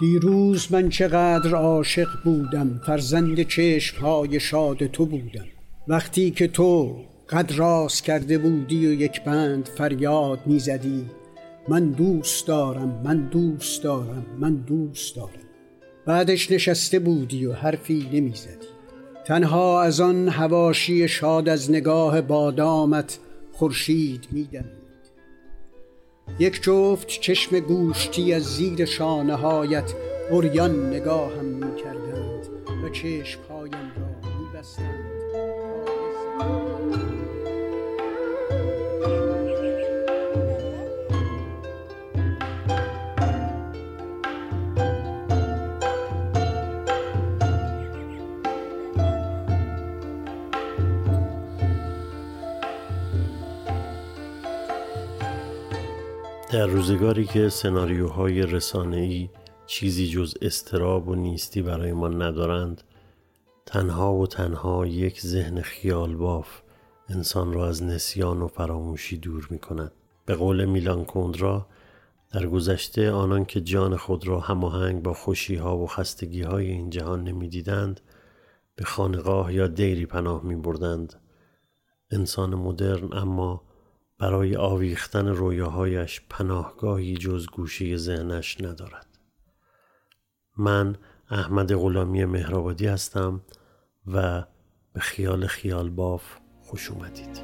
دیروز من چقدر عاشق بودم فرزند چشم های شاد تو بودم. وقتی که تو قد راست کرده بودی و یک بند فریاد می‌زدی من دوست دارم من دوست دارم من دوست دارم. بعدش نشسته بودی و حرفی نمی‌زدی. تنها از آن هواشی شاد از نگاه بادامت خورشید میدمید یک جفت چشم گوشتی از زیر شانه هایت اوریان نگاهم می‌کردند و چشمهایم را میبستند. در روزگاری که سناریوهای رسانه‌ای چیزی جز استراب و نیستی برای ما ندارند تنها و تنها یک ذهن خیال باف انسان را از نسیان و فراموشی دور می کند. به قول میلان کندرا در گذشته آنان که جان خود را هماهنگ با خوشی ها و خستگی های این جهان نمی‌دیدند به خانقاه یا دیری پناه می بردند. انسان مدرن اما برای آویختن رویاهایش پناهگاهی جز گوشه ذهنش ندارد. من احمد غلامی مهرآبادی هستم و به خیال خیال باف خوش اومدید.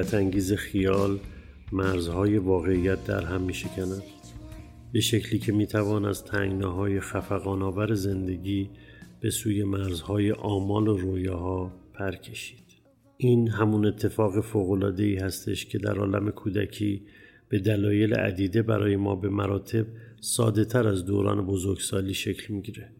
حیرت انگیز خیال مرزهای واقعیت در هم می شکند. به شکلی که می توان از تنگناهای خفقان آور زندگی به سوی مرزهای آمال و رویاها پر کشید. این همون اتفاق فوقلاده ای هستش که در عالم کودکی به دلایل عدیده برای ما به مراتب ساده تر از دوران بزرگسالی شکل می‌گیره.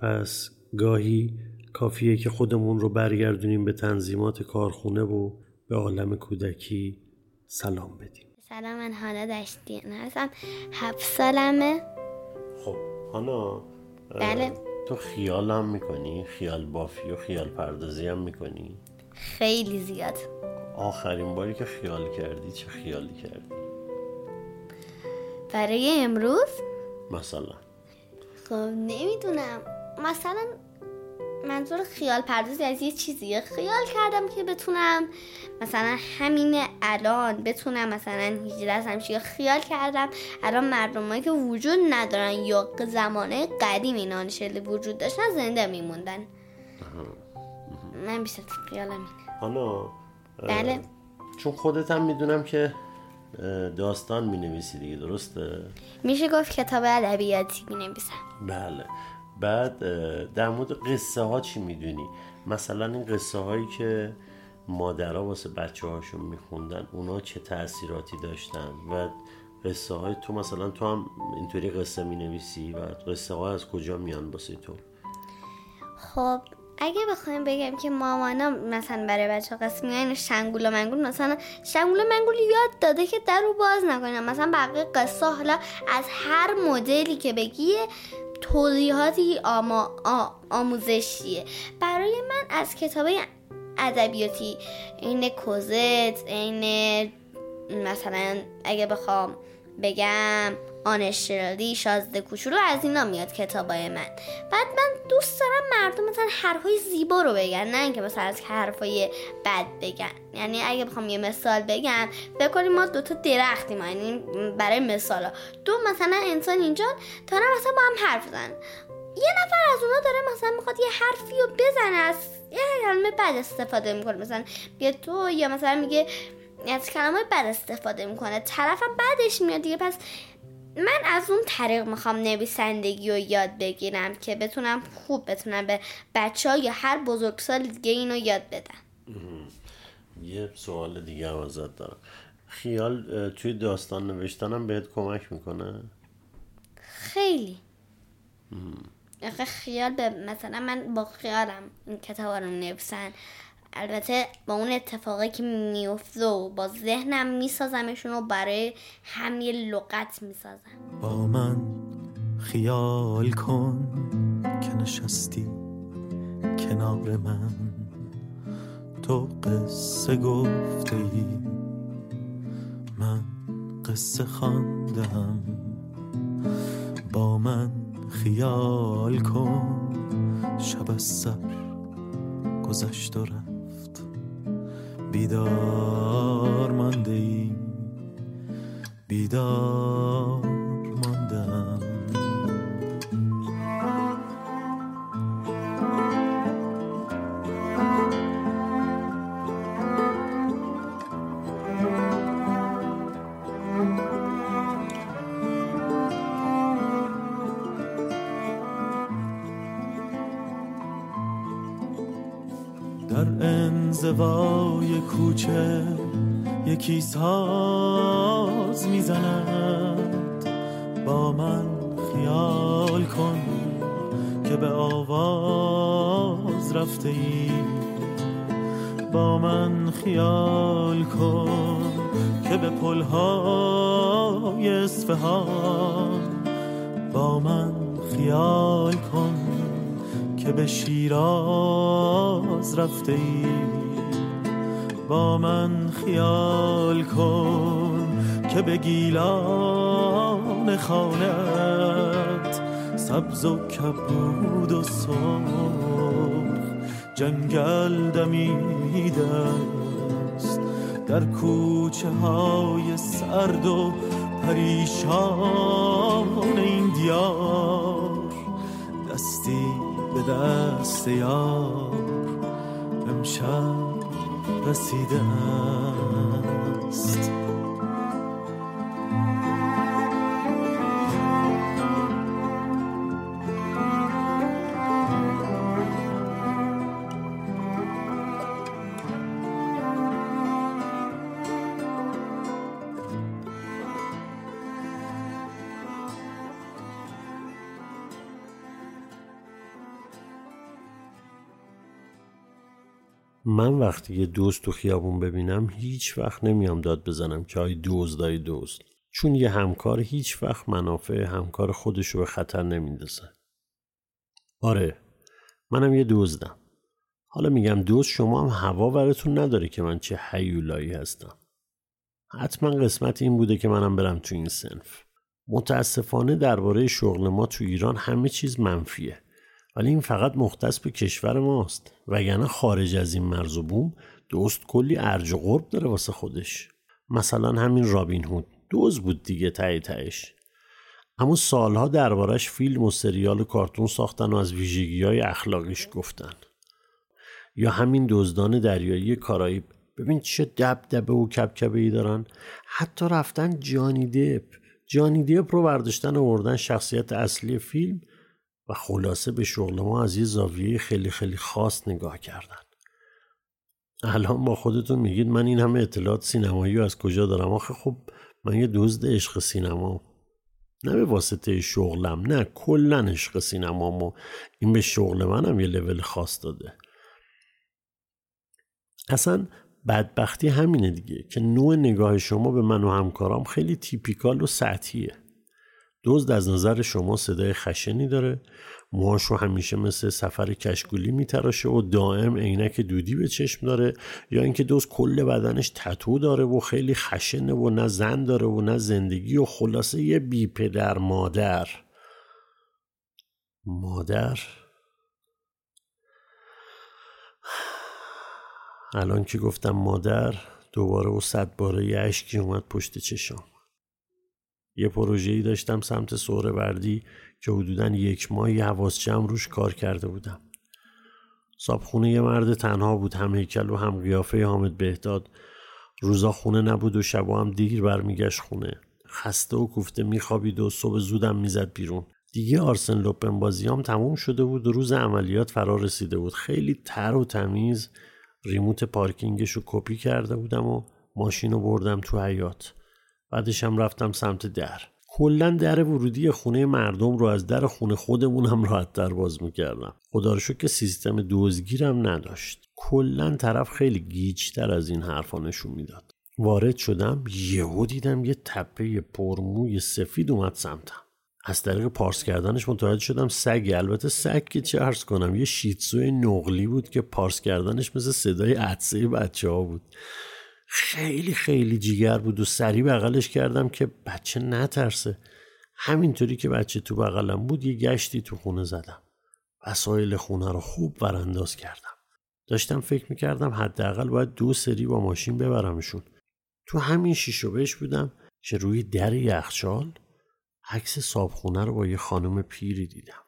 پس گاهی کافیه که خودمون رو برگردونیم به تنظیمات کارخونه و به عالم کودکی سلام بدیم. سلام من هانا دشتیان هستم. هفت سالمه. خب هانا بله. تو خیال هم می‌کنی؟ خیال بافی و خیال پردازی هم می‌کنی؟ خیلی زیاد. آخرین باری که خیال کردی چه خیالی کردی؟ برای امروز؟ مثلا. خب نمی‌دونم. مثلا منظور خیال پردازی از یه چیزی. خیال کردم که بتونم مثلا همین الان بتونم مثلا هیجده همشه خیال کردم الان مردمایی که وجود ندارن یا زمانه قدیم اینا وجود داشتن زنده میموندن. من بیشتر خیالم اینه. حالا بله. چون خودت هم می‌دونم که داستان می نویسی دیگه درسته؟ میشه گفت کتاب ادبیاتی می نویسم بله. بعد در مورد قصه ها چی می‌دونی؟ مثلا این قصه هایی که مادرها واسه بچه هاشون میخوندن اونا چه تاثیراتی داشتن؟ و قصه های تو مثلا تو هم اینطوری قصه می‌نویسی و قصه ها از کجا میان واسه تو؟ خب اگه بخوایم بگم که مامانا مثلا برای بچه قصه میگن شنگول و منگول مثلا شنگول و منگول یاد داده که در رو باز نکنیم مثلا بقیه قصه حالا از هر مدلی که بگی توضیحاتی آما آموزشیه. برای من از کتاب ادبیاتی این کوزت این مثلا اگه بخوام بگم آنشرالی شازده کوچولو از اینا میاد کتابای من. بعد من دوست دارم مردم مثلا حرفای زیبا رو بگن نه اینکه مثلا از حرفای بد بگن. یعنی اگه بخوام یه مثال بگم بکنیم ما دوتا درختیم یعنی برای مثالا. دو مثلا انسان اینجا تا مثلا با هم حرف زن یه نفر از اونا داره مثلا می‌خواد یه حرفی رو بزنه از یه کلمه بد استفاده می‌کنه. مثلا بیا تو یا مثلا میگه از کلمه بد استفاده می‌کنه. طرفم بعدش میاد دیگه پس من از اون طریق می‌خوام نویسندگی رو یاد بگیرم که بتونم خوب بتونم به بچه ها یا هر بزرگسال دیگه اینو یاد بدم. یه سوال دیگه هم ازت دارم. خیال توی داستان نوشتنم بهت کمک می‌کنه؟ خیلی. آخه خیال به مثلا من با خیالم این کتاب رو نویسن البته با اون اتفاقی که میفته و با ذهنم میسازمشون و برای هم یه لغت می‌سازم. با من خیال کن که نشستی کنار من. تو قصه گفته ای من قصه خواندم. با من خیال کن شب از سر گذشت و بیدار مانده ای بیدار ماندم در کوچه یکی ساز می‌زند. با من خیال کن که به آواز رفته ای. با من خیال کن که به پلهای اصفهان. با من خیال کن که به شیراز رفته ای. با من خیال کن که به گیلان خانت سبز و کبود و سرخ جنگل دمیده است در کوچه های سرد و پریشان این دیار دستی به دست یار امشب رسیده است من وقتی یه دوست تو خیابون ببینم هیچ وقت نمیام داد بزنم که آی دزدای دوست. چون یه همکار هیچ وقت منافع همکار خودش رو به خطر نمیندازه. آره منم یه دزدم حالا میگم دوست شما هم هوا براتون نداره که من چه حیولایی هستم. حتما قسمت این بوده که منم برم تو این سنف. متاسفانه درباره شغل ما تو ایران همه چیز منفیه. ولی این فقط مختص به کشور ماست. وگرنه خارج از این مرز و بوم دوست کلی ارج و قرب داره واسه خودش. مثلا همین رابین هود. دوز بود دیگه تای تایش اما سالها دربارش فیلم و سریال و کارتون ساختن و از ویژگی های اخلاقیش گفتن. یا همین دزدان دریایی کارائیب. ببین چه دبدبه و کبکبه ای دارن. حتی رفتن جانی دپ جانی دپ رو برداشتن و شخصیت اصلی فیلم. و خلاصه به شغل ما از یه زاویه خیلی خیلی خاص نگاه کردن. الان با خودتون میگید من این همه اطلاعات سینمایی رو از کجا دارم؟ آخه خب من یه دزد عشق سینما. نه به واسطه شغلم نه کلا عشق سینما این به شغل منم یه لول خاص داده. اصلا بدبختی همینه دیگه که نوع نگاه شما به من و همکارام خیلی تیپیکال و سطحیه. دزد از نظر شما صدای خشنی داره؟ موهاش رو همیشه مثل سفر کشگولی میتراشه و دائم عینک دودی به چشم داره یا اینکه دوست کل بدنش تتو داره و خیلی خشنه و نه زن داره و نه زندگی و خلاصه یه بی پدر مادر. مادر؟ الان که گفتم مادر دوباره و صد باره یه اشکی اومد پشت چشام یه ای داشتم سمت سوره وردی که حدودا یک ماه یه حواس جمع روش کار کرده بودم. صابخونه یه مرد تنها بود هم هیکل و هم قیافه حامد بهداد. روزا خونه نبود و شبا هم دیر برمیگشت خونه. خسته و کوفته میخوابید و صبح زودم می‌زد بیرون. دیگه آرسن لوپن بازیام تموم شده بود و روز عملیات فرا رسیده بود. خیلی تر و تمیز ریموت پارکینگش رو کپی کرده بودم و ماشین رو بردم تو حیات بعدش هم رفتم سمت در. کلا در ورودی خونه مردم رو از در خونه خودمون هم راحت در باز می‌کردم. خدا رو که سیستم دوزگیرم نداشت. کلا طرف خیلی گیجتر از این حرفا نشون می‌داد. وارد شدم یهو دیدم یه تپه پرموی سفید اومد سمتم. از طریق پارس کردنش متوجه شدم سگی. البته سگ که چه ارز کنم یه شیتسوی نقلی بود که پارس کردنش مثل صدای عدسه بچه ها بود. خیلی خیلی جیگر بود و سریع بغلش کردم که بچه نترسه. همینطوری که بچه تو بغلم بود یه گشتی تو خونه زدم. وسایل خونه رو خوب ورانداز کردم. داشتم فکر می‌کردم حداقل باید دو سری با ماشین ببرمشون. تو همین شیشو بهش بودم که روی در یخچال عکس صابخونه رو با یه خانم پیری دیدم.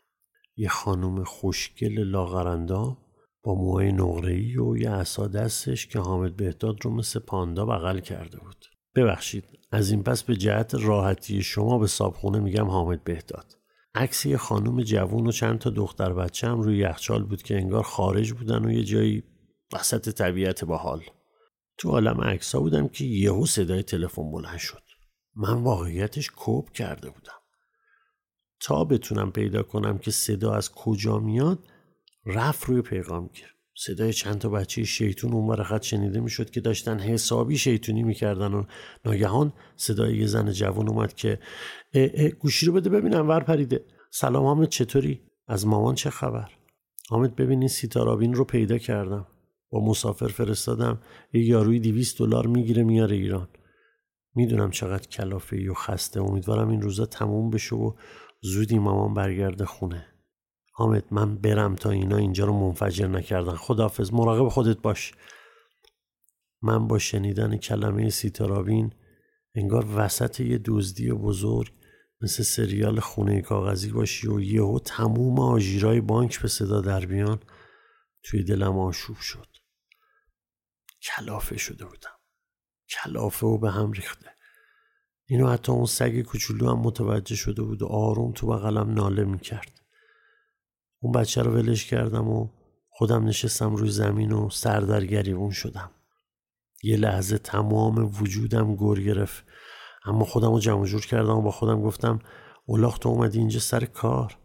یه خانم خوشگل لاغرندام با موهای نقره‌ای و یه عصا دستش که حامد بهداد رو مثل پاندا بغل کرده بود. ببخشید از این پس به جهت راحتی شما به صابخونه میگم حامد بهداد. عکس یه خانم جوون و چند تا دختر بچه هم روی یخچال بود که انگار خارج بودن و یه جایی وسط طبیعت با حال تو عالم عکسا بودم که یهو صدای تلفن بلند شد. من واقعیتش کوب کرده بودم. تا بتونم پیدا کنم که صدا از کجا میاد رفت روی پیغام گیر. صدای چند تا بچه شیطون اون خط شنیده می‌شد که داشتن حسابی شیطونی می‌کردن و ناگهان صدای یه زن جوان اومد که اه اه گوشی رو بده ببینم ور پریده. سلام حامد چطوری؟ از مامان چه خبر؟ حامد ببینین سیتارابین رو پیدا کردم. با مسافر فرستادم. یه یاروی دیویست دلار می‌گیره میاره ایران. می‌دونم چقدر کلافه و خسته. امیدوارم این روزا تموم بشه و زودی مامان برگرده خونه. حامد من برم تا اینا اینجا رو منفجر نکردن. خدافز مراقب خودت باش. من با شنیدن کلمه سیتارابین انگار وسط یه دزدی بزرگ مثل سریال خونه کاغذی باشی و یهو تموم آژیرای بانک به صدا در بیان توی دلم آشوب شد. کلافه شده بودم. کلافه و به هم ریخته. اینو حتی اون سگ کوچولو هم متوجه شده بود و آروم تو بغلم ناله می‌کرد. اون بچه رو ولش کردم و خودم نشستم روی زمین و سر در گریبون شدم. یه لحظه تمام وجودم گر گرفت. اما خودم رو جمع جور کردم و با خودم گفتم اولاخ تو اومدی اینجا سر کار.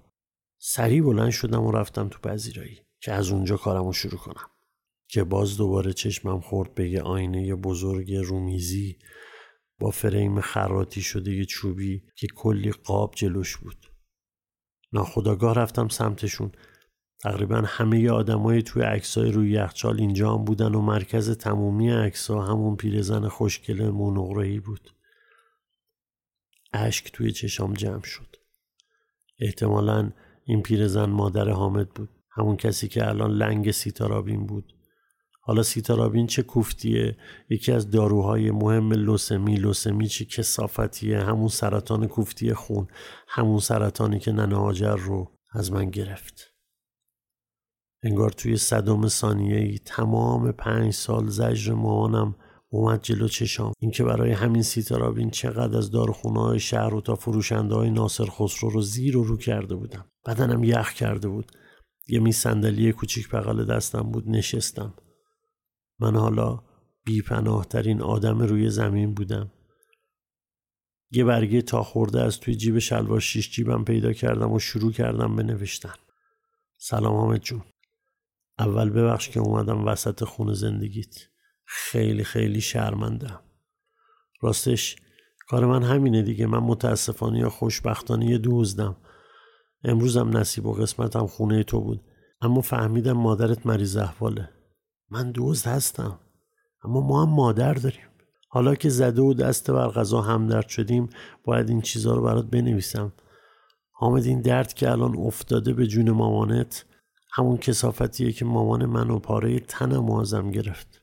سریع بلند شدم و رفتم تو پذیرایی که از اونجا کارم رو شروع کنم. که باز دوباره چشمم خورد به یه آینه بزرگ رومیزی با فریم خراتی شده یه چوبی که کلی قاب جلوش بود. ناخداگاه رفتم سمتشون. تقریبا همه آدمای توی عکسای روی یخچال اینجا هم بودن و مرکز تمومی عکسا همون پیرزن خوشگل مونغرهی بود. اشک توی چشام جمع شد. احتمالا این پیرزن مادر حامد بود. همون کسی که الان لنگ سیتارابین بود. حالا سیتارابین چه کوفتیه؟ یکی از داروهای مهم لوسمی. لوسمی چه کسافتیه همون سرطان کوفتی خون. همون سرطانی که ننه هاجر رو از من گرفت. انگار توی صدم ثانیه ای تمام پنج سال زجر مامانم اومد جلو چشام. اینکه برای همین سیتارابین چقدر از داروخونه های شهر و تا فروشنده های ناصر خسرو رو زیر و رو کرده بودم. بدنم یخ کرده بود. یه می صندلی کوچیک بغل دستم بود نشستم. من حالا بیپناهترین آدم روی زمین بودم. یه برگه تا خورده از توی جیب شلوار شیش جیبم پیدا کردم و شروع کردم به نوشتن سلام حامد جون. اول ببخش که اومدم وسط خونه زندگیت. خیلی خیلی شرمندم راستش کار من همینه دیگه. من متاسفانه یا خوشبختانه یه دوزدم امروزم نصیب و قسمتم خونه تو بود. اما فهمیدم مادرت مریض احواله. من دوز هستم اما ما هم مادر داریم. حالا که زده و دست بر غذا همدرد شدیم باید این چیزها رو برات بنویسم. حامد این درد که الان افتاده به جون مامانت همون کسافتیه که مامان من و پاره تنم ازم گرفت.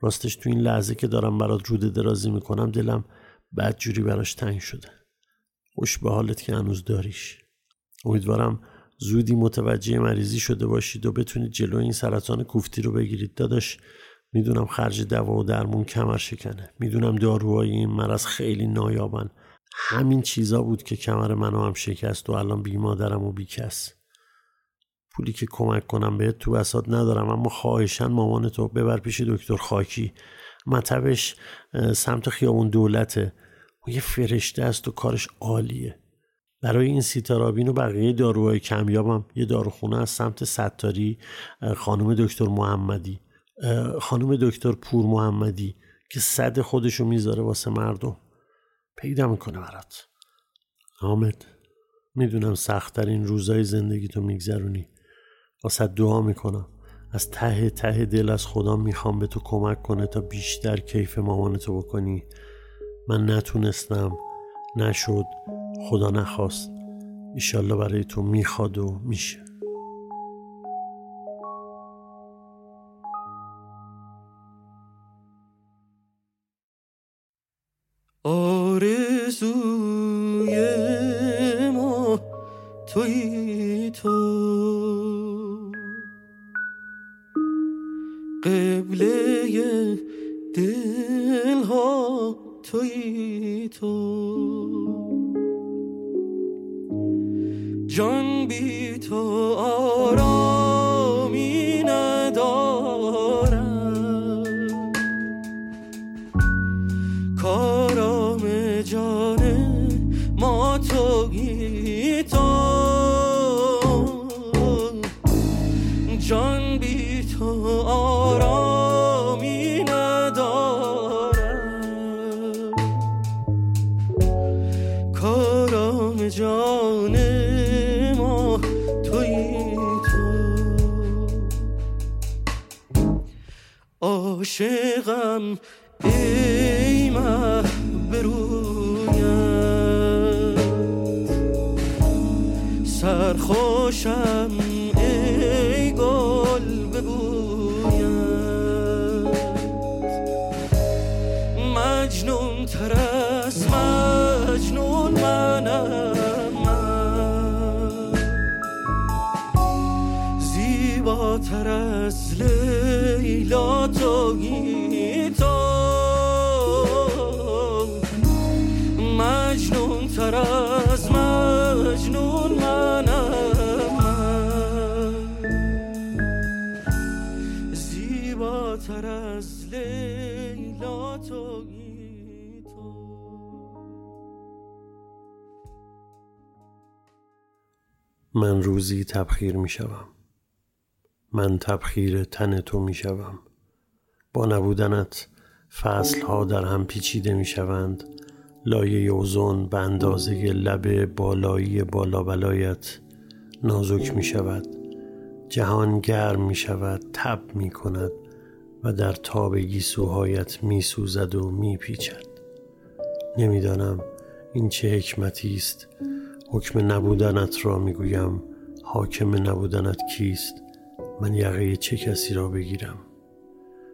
راستش تو این لحظه که دارم برات روده درازی می‌کنم دلم جوری براش تنگ شده. خوش به حالت که هنوز داریش. امیدوارم زودی متوجه مریضی شده باشید و بتونید جلو این سرطان کوفتی رو بگیرید. داداش می‌دونم خرج دوا و درمون کمر شکنه. می‌دونم داروهای این مرض خیلی نایابن. همین چیزا بود که کمر منو هم شکست و الان بی مادرم و بی کس. پولی که کمک کنم بهت تو بسات ندارم اما خواهشن مامان تو ببر پیش دکتر خاکی. مطبش سمت خیابون دولته. و یه فرشته است و کارش عالیه. برای این سیتارابین و بقیه داروهای کمیابم یه داروخونه از سمت ستاری خانم دکتر محمدی. خانم دکتر پور محمدی که صد خودشو می‌ذاره واسه مردم. پیدا می‌کنه برات. حامد می‌دونم سختترین روزای زندگی تو میگذرونی. واسه دعا می‌کنم. از ته ته دل از خدا می‌خوام به تو کمک کنه تا بیشتر کیف مامانتو بکنی. من نتونستم. نشد. خدا نخواست. ایشالله برای تو می‌خواد و میشه. آرزوی ما توی تو. قبله دلها توی تو. جان بی تو آرامی سرخوشم ای گل ببویت مجنون تر از مجنون منم من. زیباتر از لیلا من روزی تبخیر می شوم. من تبخیر تن تو می شوم. با نبودنت ها در هم پیچیده می شوند. لایه اوزون به اندازه لب بالایی بالا بلایت نازک می شود. جهان گرم می شود تب می کند و در تاب گیسوهایت می سوزد و می پیچد. نمی‌دانم این چه حکمتی است. حکم نبودنت را می گویم حاکم نبودنت کیست؟ من یقه چه کسی را بگیرم؟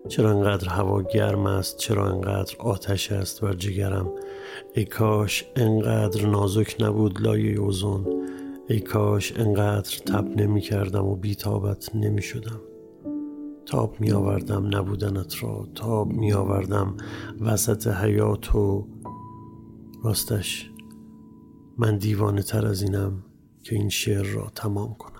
چرا انقدر هوا گرم است؟ چرا انقدر آتش است بر جگرم؟ ای کاش انقدر نازک نبود لایه اوزون. ای کاش انقدر تب نمی کردم و بیتابت نمی شدم تاب می آوردم نبودنت را. تاب می آوردم وسط حیات و راستش من دیوانه تر از اینم که این شعر را تمام کنم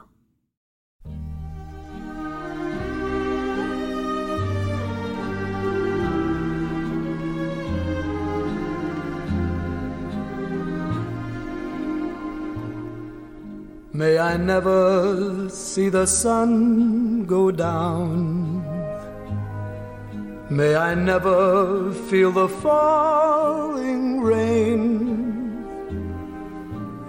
May I never see the sun go down. May I never feel the falling rain.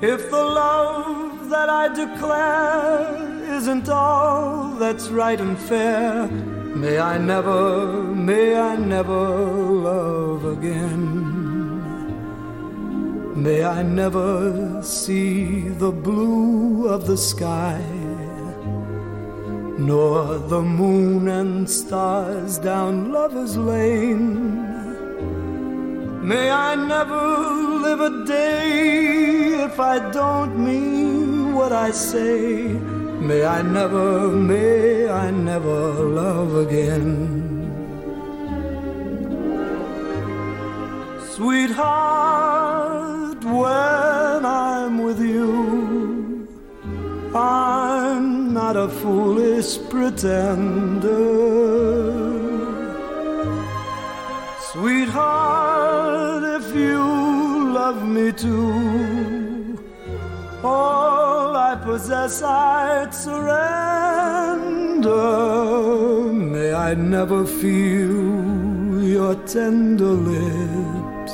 If the love that I declare isn't all that's right and fair, may I never, may I never love again. May I never see the blue of the sky, nor the moon and stars down Lover's Lane. May I never live a day if I don't mean what I say. May I never, may I never love again. Sweetheart, when I'm with you, I'm not a foolish pretender. Sweetheart, love me too, all I possess I'd surrender. May I never feel your tender lips.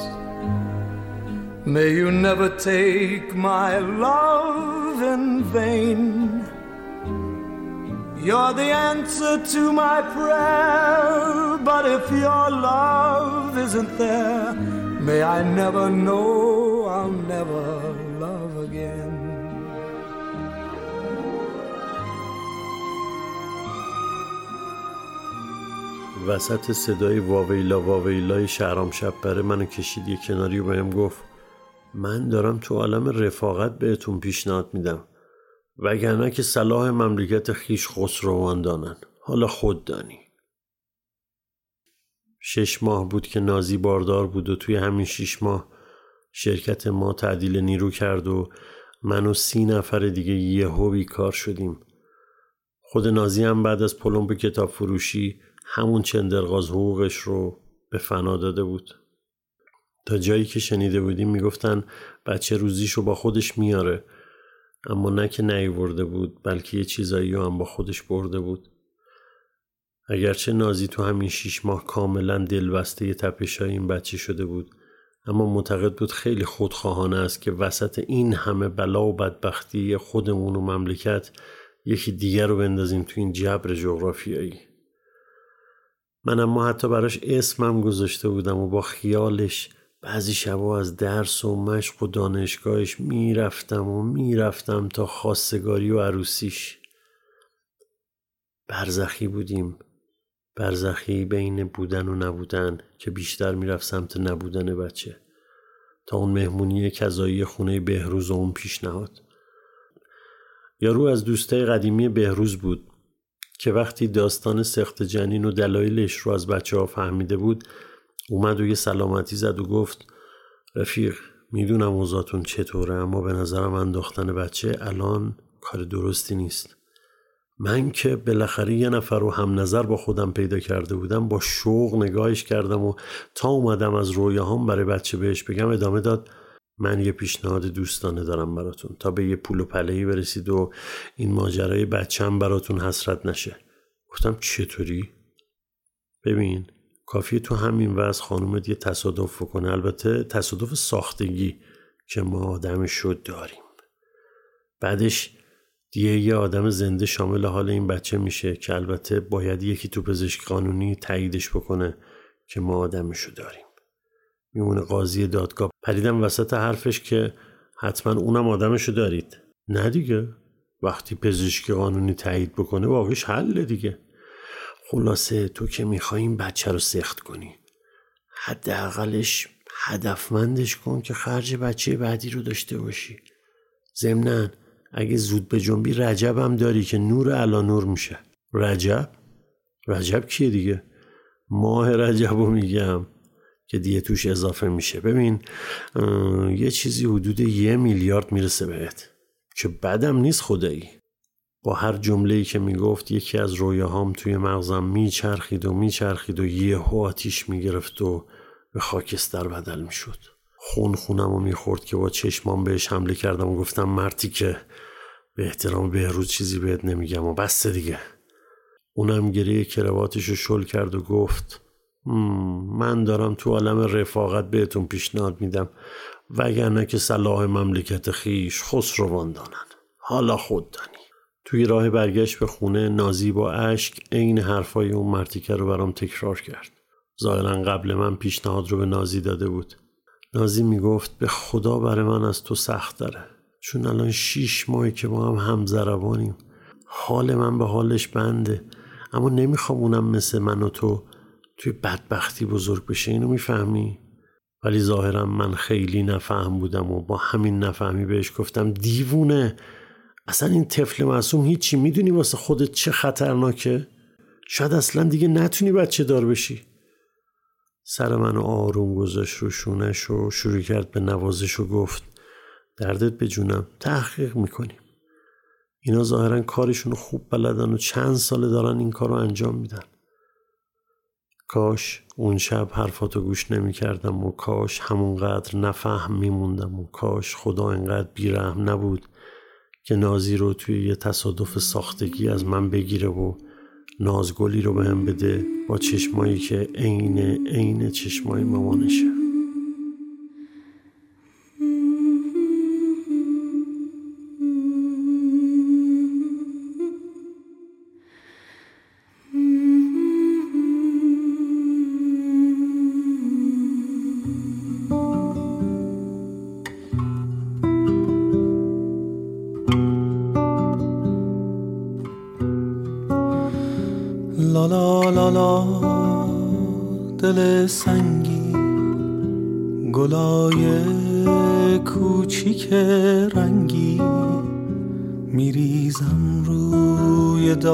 May you never take my love in vain. You're the answer to my prayer, but if your love isn't there, may I never know I'll never love again. وسط صدای واویلا واویلای شهرام شب بره منو کشید یه کناری و بهم گفت من دارم تو عالم رفاقت بهتون پیشنهاد میدم وگرنه که صلاح مملکت خیش خسروان دانن حالا خود دانی شش ماه بود که نازی باردار بود و توی همین شش ماه شرکت ما تعدیل نیرو کرد و من و سی نفر دیگه یهو بیکار شدیم. خود نازی هم بعد از پلمب کتاب فروشی همون چندرغاز حقوقش رو به فنا داده بود. تا جایی که شنیده بودیم می‌گفتن بچه روزیشو با خودش میاره اما نه که نیورده بود بلکه یه چیزایی هم با خودش برده بود. اگرچه نازی تو همین شیش ماه کاملا دلبسته تپش این بچه شده بود اما معتقد بود خیلی خودخواهانه است که وسط این همه بلا و بدبختی خودمون و مملکت یکی دیگر رو بندازیم تو این جبر جغرافیایی. من اما حتی براش اسمم گذاشته بودم و با خیالش بعضی شبا از درس و مشق و دانشگاهش می‌رفتم و می‌رفتم تا خواستگاری و عروسیش. برزخی بودیم. برزخی بین بودن و نبودن که بیشتر می‌رفت سمت نبودن بچه. تا اون مهمونی کذایی خونه بهروز و اون پیشنهاد. یارو از دوستای قدیمی بهروز بود که وقتی داستان سخت جنین و دلایلش رو از بچه ها فهمیده بود اومد و یه سلامتی زد و گفت رفیق می‌دونم اوضاعتون چطوره اما به نظرم انداختن بچه الان کار درستی نیست. من که بالاخره یه نفر رو هم نظر با خودم پیدا کرده بودم با شوق نگاهش کردم و تا اومدم از رویاهام برای بچه بهش بگم ادامه داد. من یه پیشنهاد دوستانه دارم براتون تا به یه پول و پلهی برسید و این ماجرای بچم براتون حسرت نشه. گفتم چطوری؟ ببین کافیه تو همین وضع خانومت یه تصادف بکنه. البته تصادف ساختگی که ما آدمش شد داریم. بعدش دیگه یه آدم زنده شامل حال این بچه میشه که البته باید یکی تو پزشک قانونی تاییدش بکنه که ما آدمشو داریم. میمونه قاضی دادگاه. پریدم وسط حرفش که حتما اونم آدمشو دارید. نه دیگه. وقتی پزشکی قانونی تایید بکنه واقعش حل دیگه. خلاصه تو که می‌خوای بچه رو سخت کنی. حداقلش هدفمندش کن که خرج بچه بعدی رو داشته باشی. ضمنا اگه زود به جنبی رجب هم داری که نور علا نور میشه. رجب؟ رجب کیه دیگه؟ ماه رجب رو میگم که دیگه توش اضافه میشه. ببین یه چیزی حدود یه میلیارد می‌رسه بهت. که بدم نیست خدایی. با هر جمله که می‌گفت یکی از رویاهام توی مغزم میچرخید و میچرخید و یهو آتیش می‌گرفت و به خاکستر بدل می‌شد. خون خونم و می‌خورد که با چشمام بهش حمله کردم و گفتم مرتی که به احترام بهروز چیزی بهت نمیگم و بس دیگه. اونم گریه کرواتش رو شل کرد و گفت من دارم تو عالم رفاقت بهتون پیشنهاد میدم وگرنه که صلاح مملکت خیش خسروان دانن حالا خود دانی. توی راه برگشت به خونه نازی با اشک عین حرفای اون مرتیکه رو برام تکرار کرد. ظاهرا قبل من پیشنهاد رو به نازی داده بود. نازی می‌گفت به خدا برای من از تو سخت داره. چون الان شیش ماهی که با هم همزربانیم. حال من به حالش بنده. اما نمی‌خوام اونم مثل من و تو توی بدبختی بزرگ بشه. اینو می‌فهمی؟ ولی ظاهرا من خیلی نفهم بودم و با همین نفهمی بهش گفتم دیوونه. اصلا این طفل معصوم هیچی می‌دونی واسه خودت چه خطرناکه؟ شاید اصلا دیگه نتونی بچه دار بشی. سر منو آروم گذاشت رو شونش و شروع کرد به نوازش و گفت دردت به جونم تحقیق می‌کنیم. اینا ظاهرا کارشون خوب بلدن و چند ساله دارن این کار رو انجام میدن. کاش اون شب حرفاتو گوش نمی کردم و کاش همونقدر نفهم میموندم و کاش خدا انقدر بیرحم نبود که نازی رو توی یه تصادف ساختگی از من بگیره و نازگلی رو بهم به بده با چشمایی که عین عین چشمای مامانشه.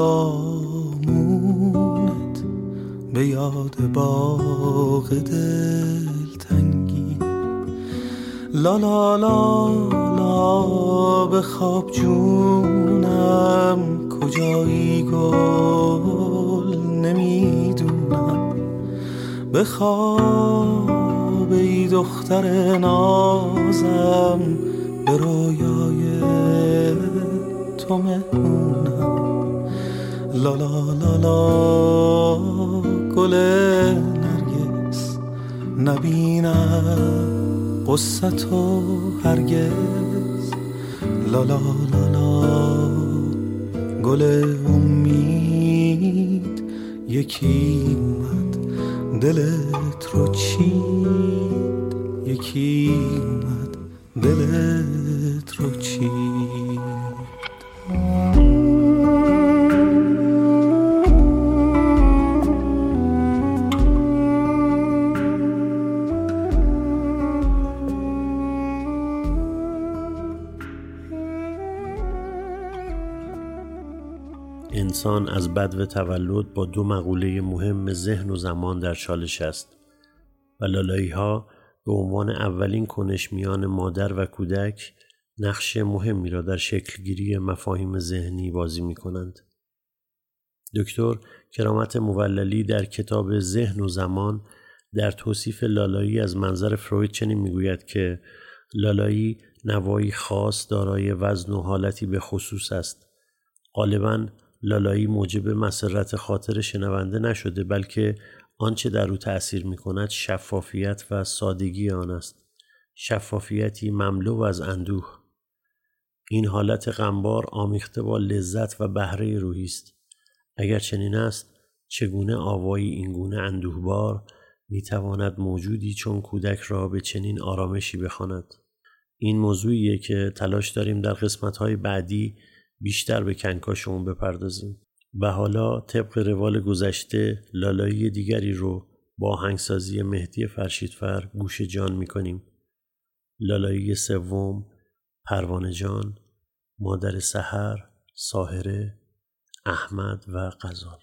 روی دامونت به یاد باغ تنگی لا لا لا لا به خواب جونم کجایی گل نمی‌دونم. بخواب ای دختر نازم به رویای تو مهمونم. لا لا لا لا. گل نرگس. نبینم قصه تو هرگز. لا لا گل امید. یکی دلت رو چید. یکی اومد. دلت رو چید. انسان از بد و تولد با دو مقوله مهم ذهن و زمان در چالش است و لالایی ها به عنوان اولین کنش میان مادر و کودک نقش مهمی را در شکلگیری مفاهیم ذهنی بازی می کنند. دکتر کرامت موللی در کتاب ذهن و زمان در توصیف لالایی از منظر فروید چنین می‌گوید که لالایی نوایی خاص دارای وزن و حالتی به خصوص است غالبا لالایی موجب مسرت خاطر شنونده نشده بلکه آنچه در او تأثیر می کند شفافیت و سادگی آن است. شفافیتی مملو از اندوه. این حالت غمبار آمیخته با لذت و بهره روحی است. اگر چنین است چگونه آوایی اینگونه اندوهبار می تواند موجودی چون کودک را به چنین آرامشی بخواند؟ این موضوعیه که تلاش داریم در قسمت‌های بعدی بیشتر به کنکاشمون بپردازیم. و حالا طبق روال گذشته لالایی دیگری رو با هنگسازی مهدی فرشیدفر گوش جان می‌کنیم. لالایی سوم پروانه جان مادر سحر ساهره احمد و قزال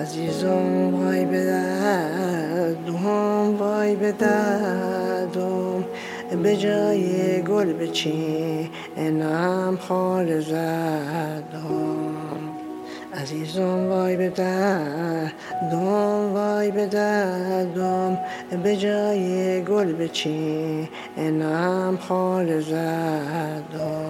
عزیزم وای به دردم وای به دردم. به جای گل بچین انم خال زدم عزیزم وای به دردم وای به دردم. به جای گل بچین انم خال زدم